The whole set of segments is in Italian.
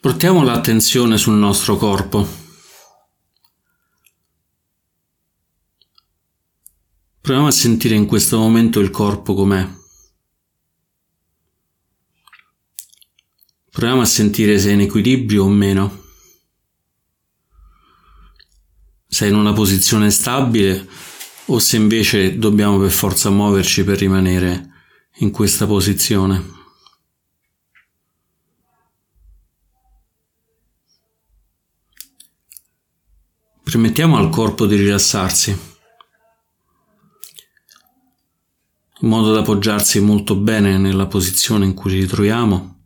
Portiamo l'attenzione sul nostro corpo. Proviamo a sentire in questo momento il corpo com'è. Proviamo a sentire se è in equilibrio o meno. Se è in una posizione stabile o se invece dobbiamo per forza muoverci per rimanere in questa posizione. Permettiamo al corpo di rilassarsi, in modo da appoggiarsi molto bene nella posizione in cui ci ritroviamo,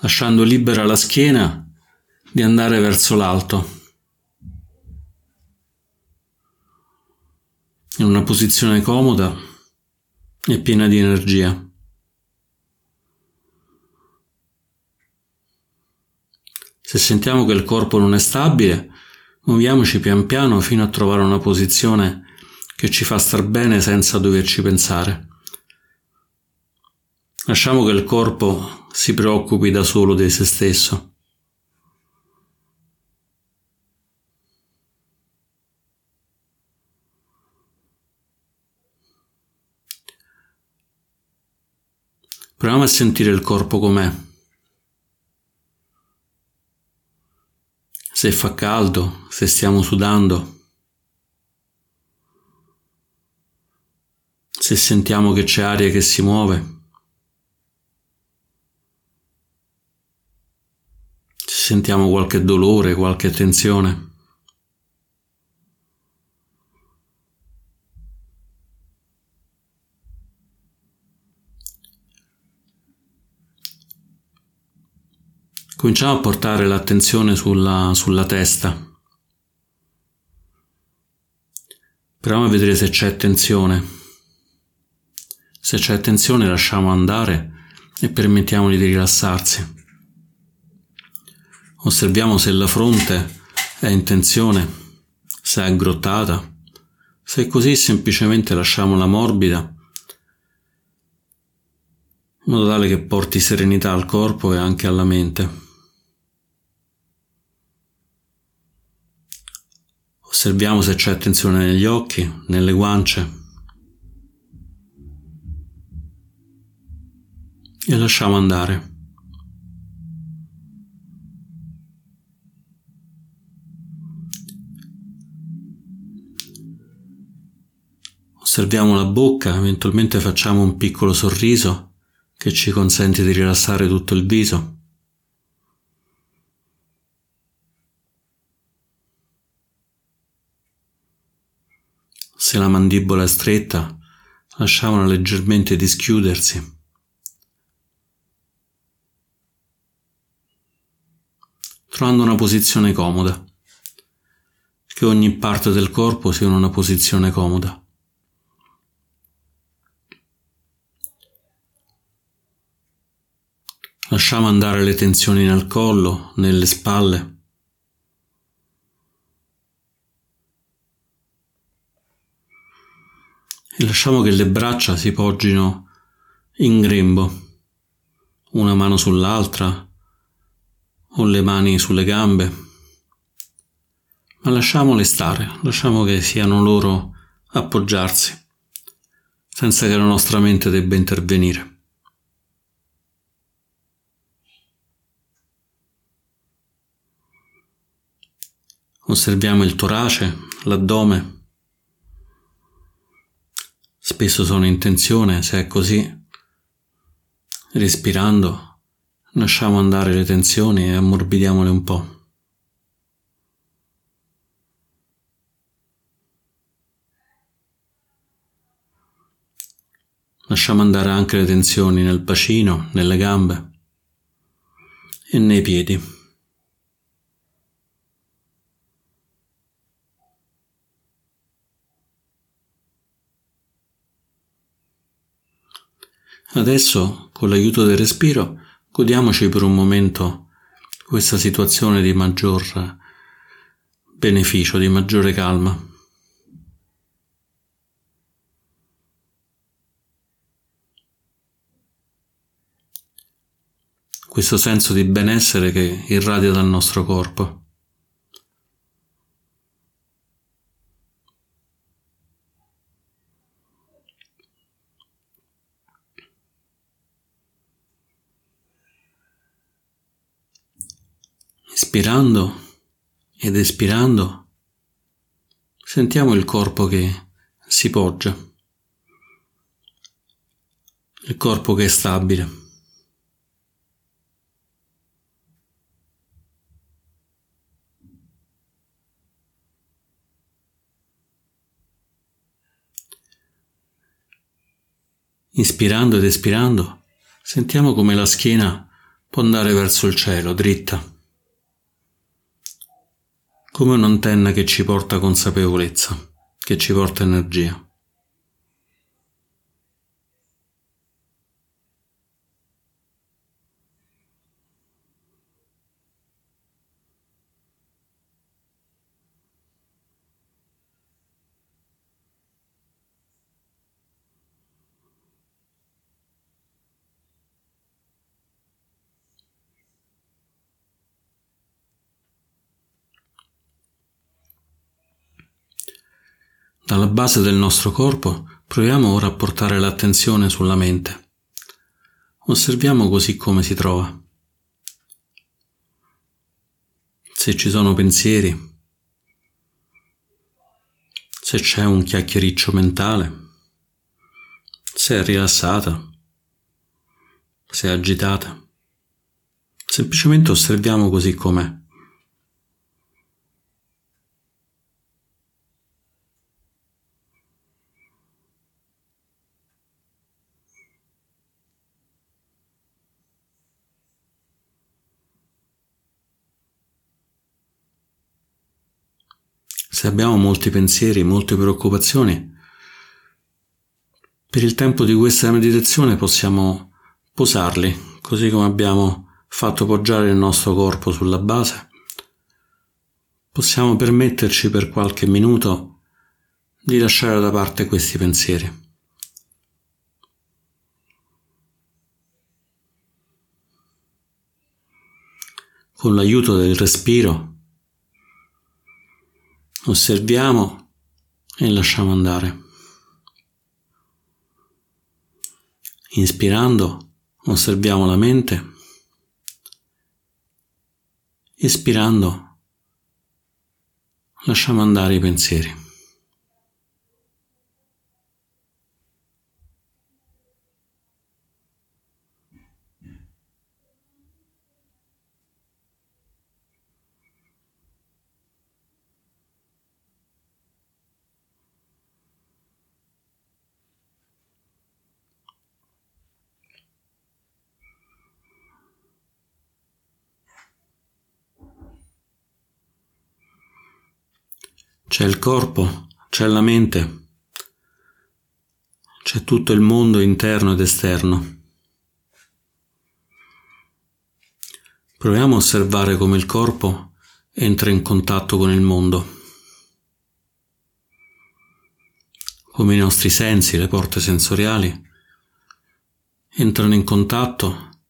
lasciando libera la schiena di andare verso l'alto, in una posizione comoda e piena di energia. Se sentiamo che il corpo non è stabile, muoviamoci pian piano fino a trovare una posizione che ci fa star bene senza doverci pensare. Lasciamo che il corpo si preoccupi da solo di se stesso. Proviamo a sentire il corpo com'è. Se fa caldo, se stiamo sudando, se sentiamo che c'è aria che si muove, se sentiamo qualche dolore, qualche tensione. Cominciamo a portare l'attenzione sulla, sulla testa. Proviamo a vedere se c'è tensione. Se c'è tensione lasciamo andare e permettiamogli di rilassarsi. Osserviamo se la fronte è in tensione, se è aggrottata. Se è così semplicemente lasciamola morbida in modo tale che porti serenità al corpo e anche alla mente. Osserviamo se c'è tensione negli occhi, nelle guance. E lasciamo andare. Osserviamo la bocca, eventualmente facciamo un piccolo sorriso che ci consente di rilassare tutto il viso. Se la mandibola stretta, lasciamola leggermente dischiudersi. Trovando una posizione comoda, che ogni parte del corpo sia in una posizione comoda. Lasciamo andare le tensioni nel collo, nelle spalle. E lasciamo che le braccia si poggino in grembo, una mano sull'altra o le mani sulle gambe, ma lasciamole stare, lasciamo che siano loro appoggiarsi, senza che la nostra mente debba intervenire. Osserviamo il torace, l'addome, Spesso sono in tensione, se è così, respirando, lasciamo andare le tensioni e ammorbidiamole un po'. Lasciamo andare anche le tensioni nel bacino, nelle gambe e nei piedi. Adesso, con l'aiuto del respiro, godiamoci per un momento questa situazione di maggior beneficio, di maggiore calma. questo senso di benessere che irradia dal nostro corpo. Ispirando ed espirando, sentiamo il corpo che si poggia, il corpo che è stabile. Inspirando ed espirando, sentiamo come la schiena può andare verso il cielo, dritta, come un'antenna che ci porta consapevolezza, che ci porta energia. Dalla base del nostro corpo proviamo ora a portare l'attenzione sulla mente. Osserviamo così come si trova. Se ci sono pensieri, se c'è un chiacchiericcio mentale, se è rilassata, se è agitata. Semplicemente osserviamo così com'è. Se abbiamo molti pensieri, molte preoccupazioni, per il tempo di questa meditazione possiamo posarli, così come abbiamo fatto poggiare il nostro corpo sulla base. Possiamo permetterci per qualche minuto di lasciare da parte questi pensieri. Con l'aiuto del respiro osserviamo e lasciamo andare. Inspirando osserviamo la mente, espirando lasciamo andare i pensieri. C'è il corpo, c'è la mente, c'è tutto il mondo interno ed esterno. Proviamo a osservare come il corpo entra in contatto con il mondo, come i nostri sensi, le porte sensoriali, entrano in contatto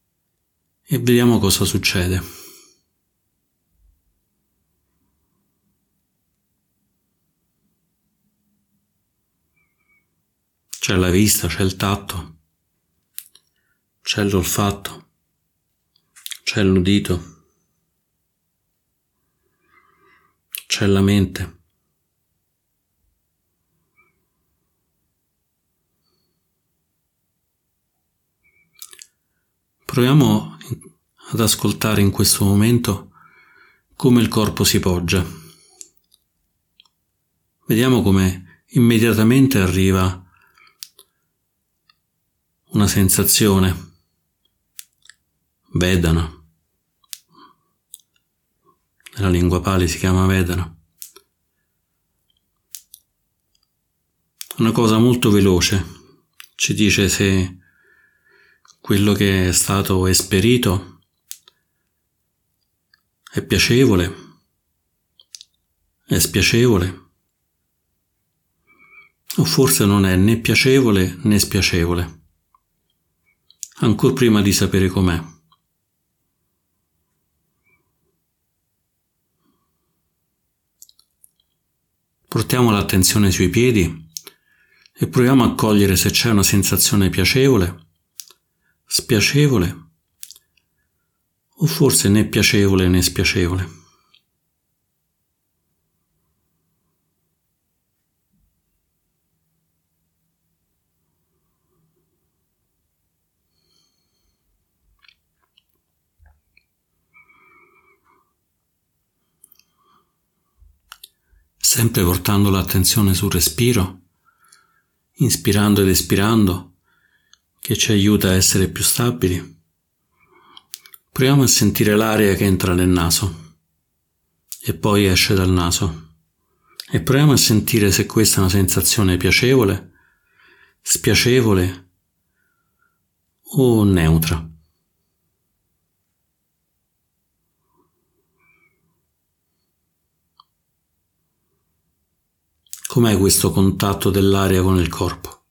e vediamo cosa succede. C'è la vista, c'è il tatto, c'è l'olfatto, c'è l'udito, c'è la mente. Proviamo ad ascoltare in questo momento come il corpo si poggia. Vediamo come immediatamente arriva una sensazione. Vedana. Nella lingua pali si chiama Vedana. Una cosa molto veloce. Ci dice se quello che è stato esperito è piacevole, è spiacevole, o forse non è né piacevole né spiacevole ancor prima di sapere com'è. Portiamo l'attenzione sui piedi e proviamo a cogliere se c'è una sensazione piacevole, spiacevole o forse né piacevole né spiacevole. Sempre portando l'attenzione sul respiro, inspirando ed espirando, che ci aiuta a essere più stabili. Proviamo a sentire l'aria che entra nel naso e poi esce dal naso. E proviamo a sentire se questa è una sensazione piacevole, spiacevole o neutra. Com'è questo contatto dell'aria con il corpo?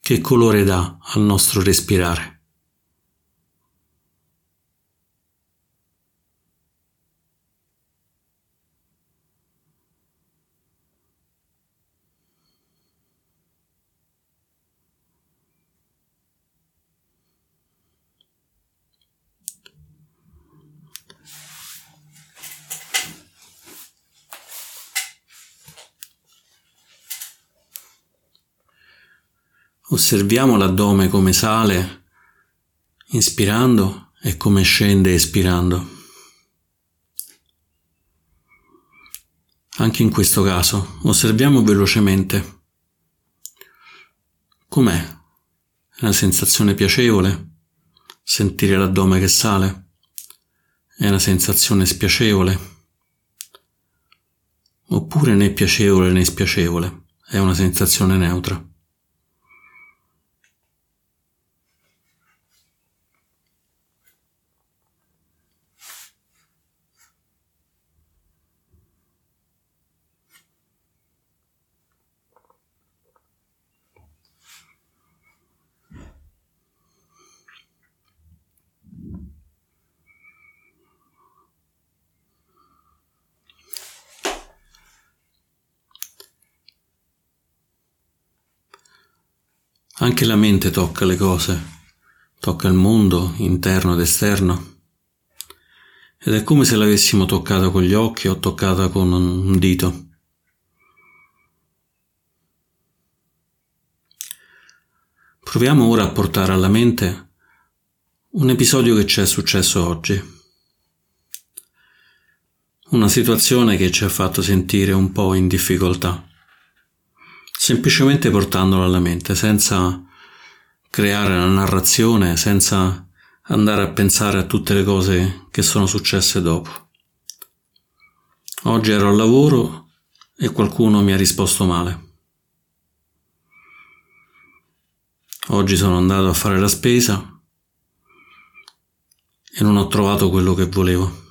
Che colore dà al nostro respirare? Osserviamo l'addome come sale inspirando e come scende espirando. Anche in questo caso osserviamo velocemente. Com'è? È una sensazione piacevole? Sentire l'addome che sale? È una sensazione spiacevole? Oppure né piacevole né spiacevole? È una sensazione neutra? Anche la mente tocca le cose, tocca il mondo interno ed esterno. Ed è come se l'avessimo toccata con gli occhi o toccata con un dito. Proviamo ora a portare alla mente un episodio che ci è successo oggi. Una situazione che ci ha fatto sentire un po' in difficoltà semplicemente portandolo alla mente, senza creare una narrazione, senza andare a pensare a tutte le cose che sono successe dopo. Oggi ero al lavoro e qualcuno mi ha risposto male. Oggi sono andato a fare la spesa e non ho trovato quello che volevo.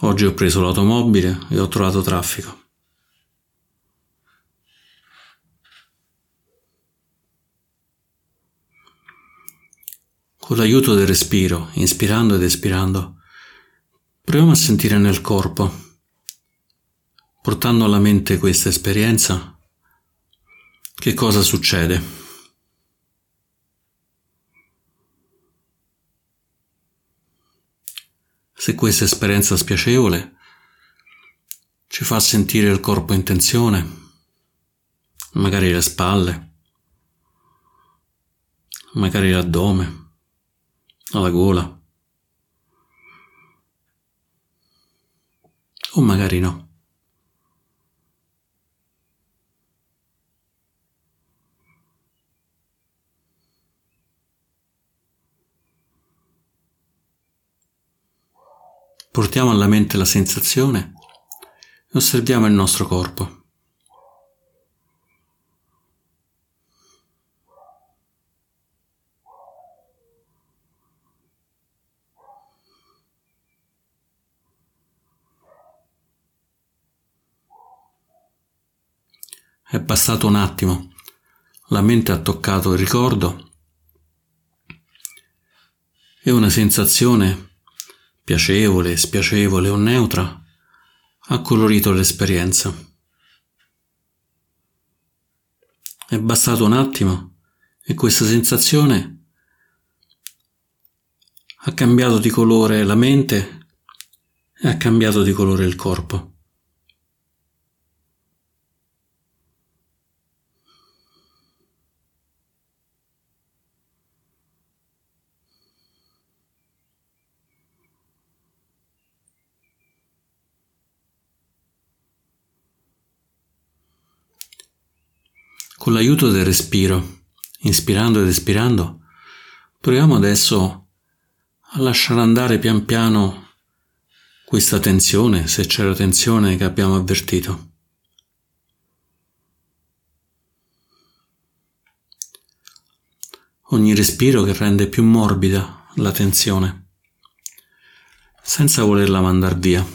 Oggi ho preso l'automobile e ho trovato traffico. Con l'aiuto del respiro, inspirando ed espirando, proviamo a sentire nel corpo, portando alla mente questa esperienza, che cosa succede. Se questa esperienza spiacevole ci fa sentire il corpo in tensione, magari le spalle, magari l'addome, la gola, o magari no. Portiamo alla mente la sensazione? E osserviamo il nostro corpo. È passato un attimo, la mente ha toccato il ricordo. E una sensazione piacevole, spiacevole o neutra, ha colorito l'esperienza. È bastato un attimo e questa sensazione ha cambiato di colore la mente e ha cambiato di colore il corpo. Con l'aiuto del respiro, inspirando ed espirando, proviamo adesso a lasciare andare pian piano questa tensione, se c'è la tensione che abbiamo avvertito. Ogni respiro che rende più morbida la tensione, senza volerla mandare via,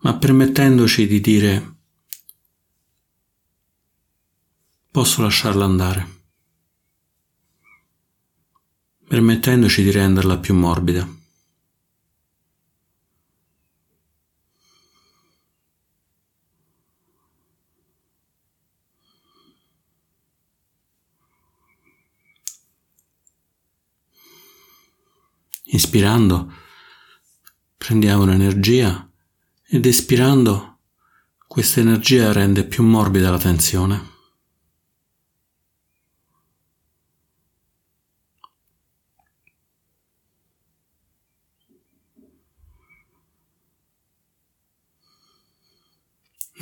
ma permettendoci di dire posso lasciarla andare, permettendoci di renderla più morbida. Inspirando prendiamo l'energia ed espirando questa energia rende più morbida la tensione.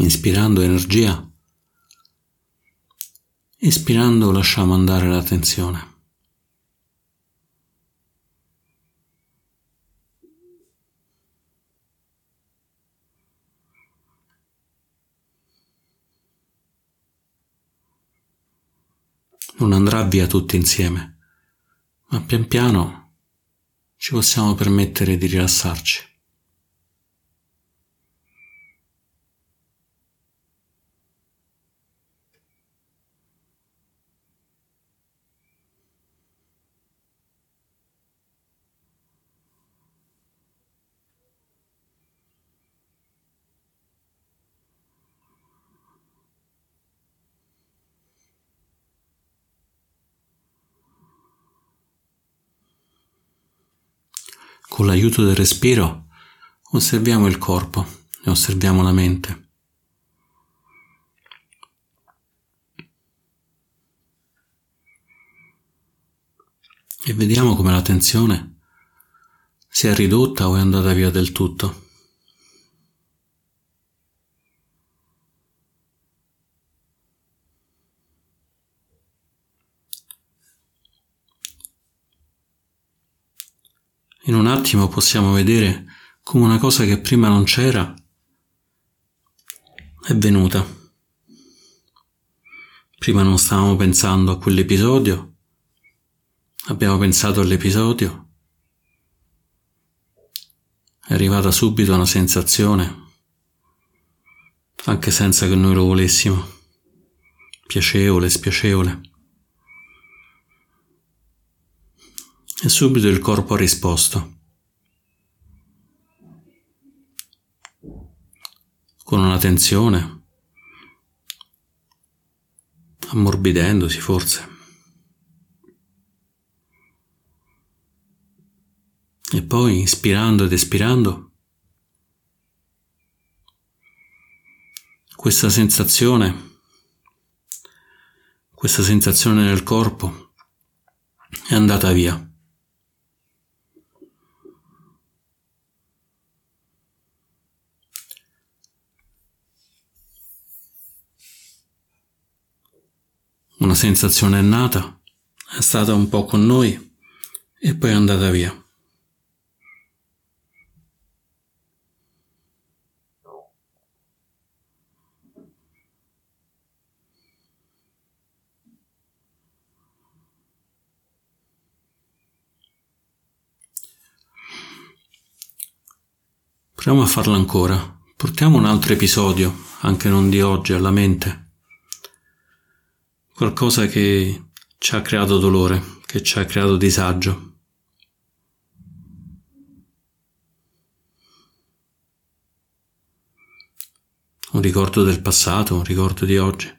Inspirando energia, espirando lasciamo andare la tensione. Non andrà via tutti insieme, ma pian piano ci possiamo permettere di rilassarci. Con l'aiuto del respiro osserviamo il corpo e osserviamo la mente. E vediamo come la tensione si è ridotta o è andata via del tutto. In un attimo possiamo vedere come una cosa che prima non c'era è venuta. Prima non stavamo pensando a quell'episodio, abbiamo pensato all'episodio, è arrivata subito una sensazione, anche senza che noi lo volessimo, piacevole, spiacevole. E subito il corpo ha risposto. Con una tensione, ammorbidendosi forse. E poi, ispirando ed espirando, questa sensazione, questa sensazione nel corpo è andata via. Una sensazione è nata, è stata un po' con noi e poi è andata via. Proviamo a farlo ancora. Portiamo un altro episodio, anche non di oggi, alla mente qualcosa che ci ha creato dolore, che ci ha creato disagio. Un ricordo del passato, un ricordo di oggi.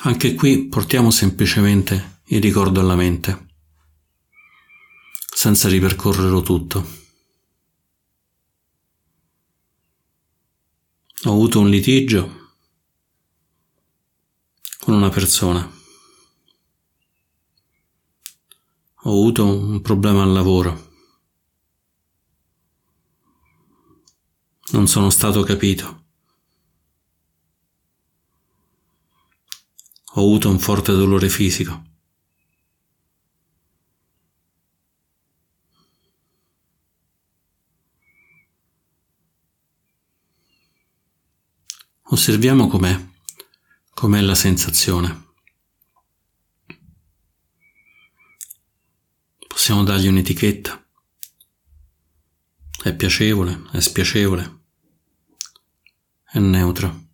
Anche qui portiamo semplicemente il ricordo alla mente, senza ripercorrerlo tutto. Ho avuto un litigio con una persona. Ho avuto un problema al lavoro. Non sono stato capito. Ho avuto un forte dolore fisico. Osserviamo com'è, com'è la sensazione. Possiamo dargli un'etichetta. È piacevole, è spiacevole, è neutro.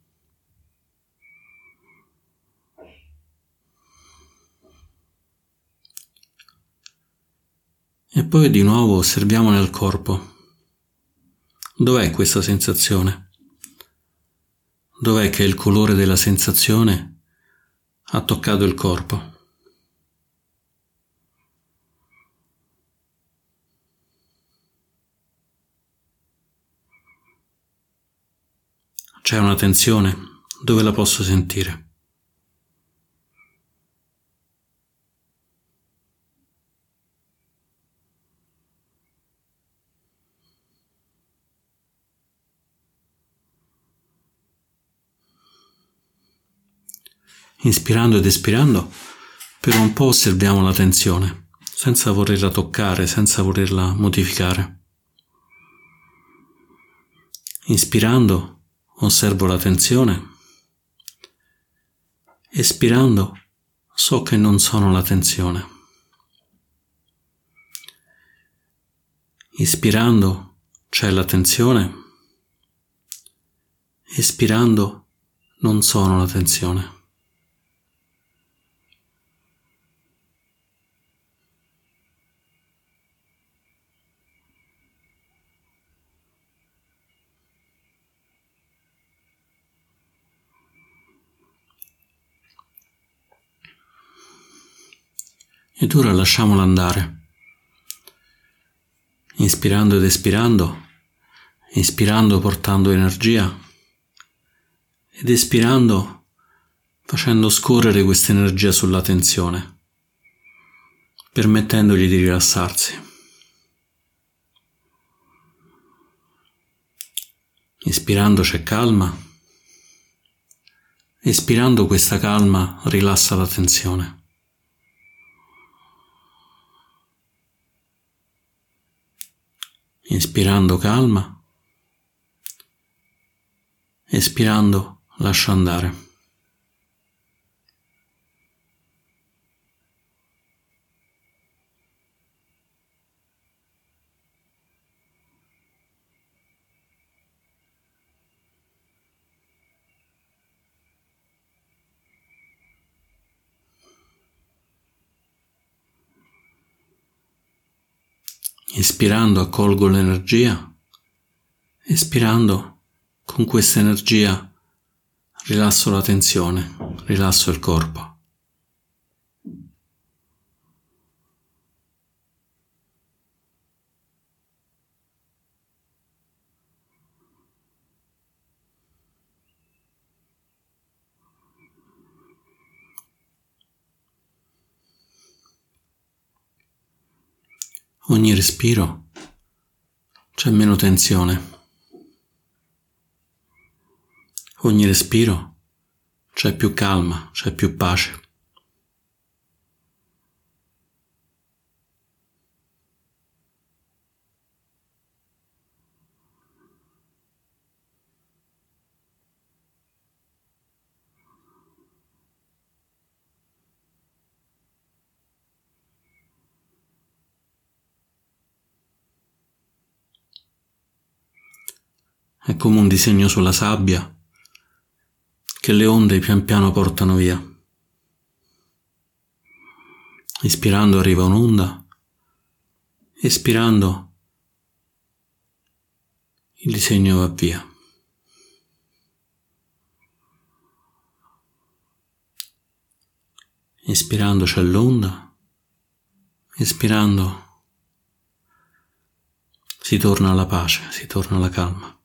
E poi di nuovo osserviamo nel corpo. Dov'è questa sensazione? Dov'è che il colore della sensazione ha toccato il corpo? C'è una tensione? Dove la posso sentire? Inspirando ed espirando, per un po' osserviamo la tensione, senza volerla toccare, senza volerla modificare. Inspirando, osservo la tensione. Espirando, so che non sono la tensione. Ispirando, c'è la tensione. Espirando, non sono la tensione. Ed ora lasciamola andare. Inspirando ed espirando, inspirando portando energia ed espirando facendo scorrere questa energia sulla tensione, permettendogli di rilassarsi. Inspirando c'è calma, espirando questa calma rilassa la tensione. Inspirando calma, espirando lascio andare. Ispirando accolgo l'energia, espirando con questa energia rilasso la tensione, rilasso il corpo. Ogni respiro c'è meno tensione. Ogni respiro c'è più calma, c'è più pace. è come un disegno sulla sabbia che le onde pian piano portano via. Ispirando arriva un'onda, espirando il disegno va via. Inspirando c'è l'onda, espirando si torna alla pace, si torna alla calma.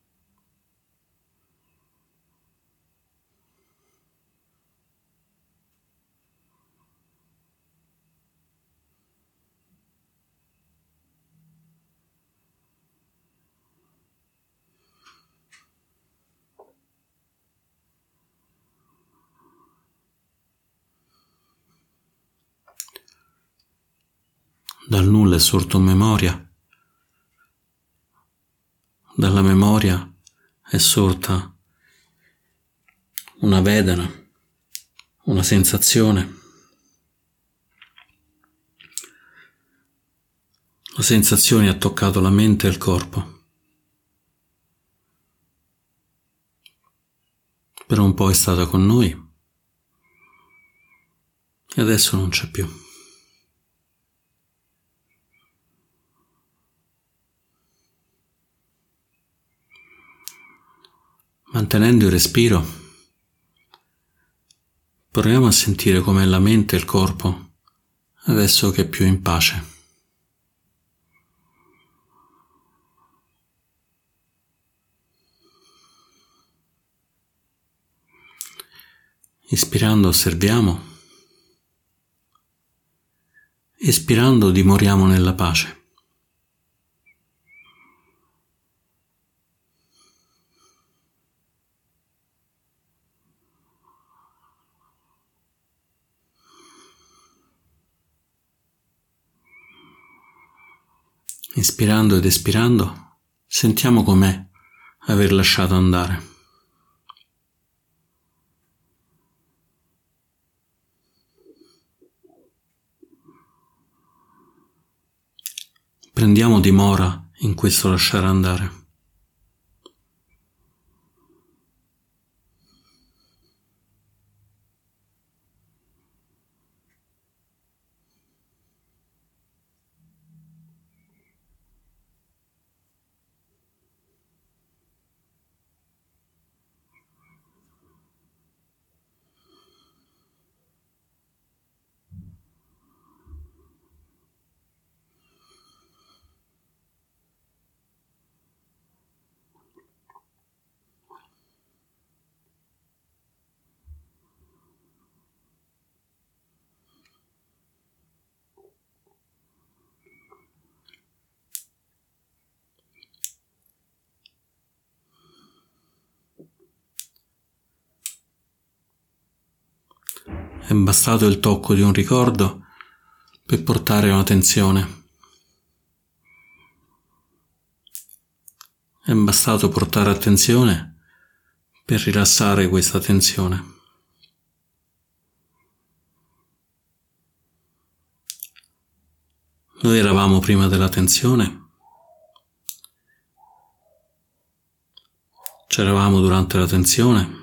Sorto memoria dalla memoria è sorta una vedana, una sensazione. La sensazione ha toccato la mente e il corpo. Per un po' è stata con noi e adesso non c'è più. Mantenendo il respiro, proviamo a sentire com'è la mente e il corpo adesso che è più in pace. Ispirando osserviamo, espirando dimoriamo nella pace. Inspirando ed espirando, sentiamo com'è aver lasciato andare. Prendiamo dimora in questo lasciare andare. È bastato il tocco di un ricordo per portare una tensione. È bastato portare attenzione per rilassare questa tensione. Noi eravamo prima della tensione, c'eravamo durante la tensione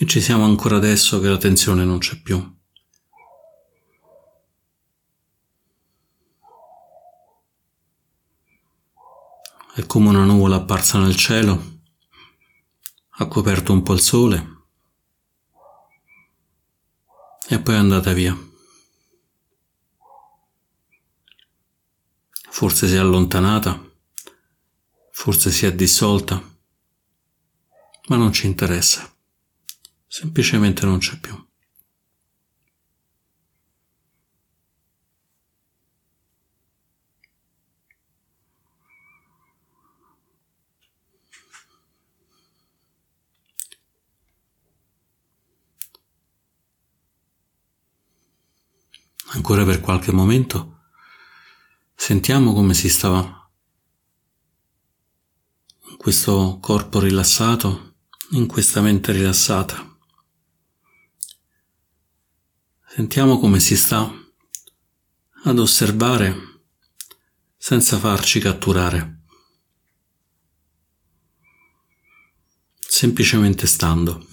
e ci siamo ancora adesso che la tensione non c'è più. È come una nuvola apparsa nel cielo, ha coperto un po' il sole e poi è andata via. Forse si è allontanata, forse si è dissolta, ma non ci interessa semplicemente non c'è più. Ancora per qualche momento sentiamo come si stava in questo corpo rilassato, in questa mente rilassata. Sentiamo come si sta ad osservare senza farci catturare, semplicemente stando.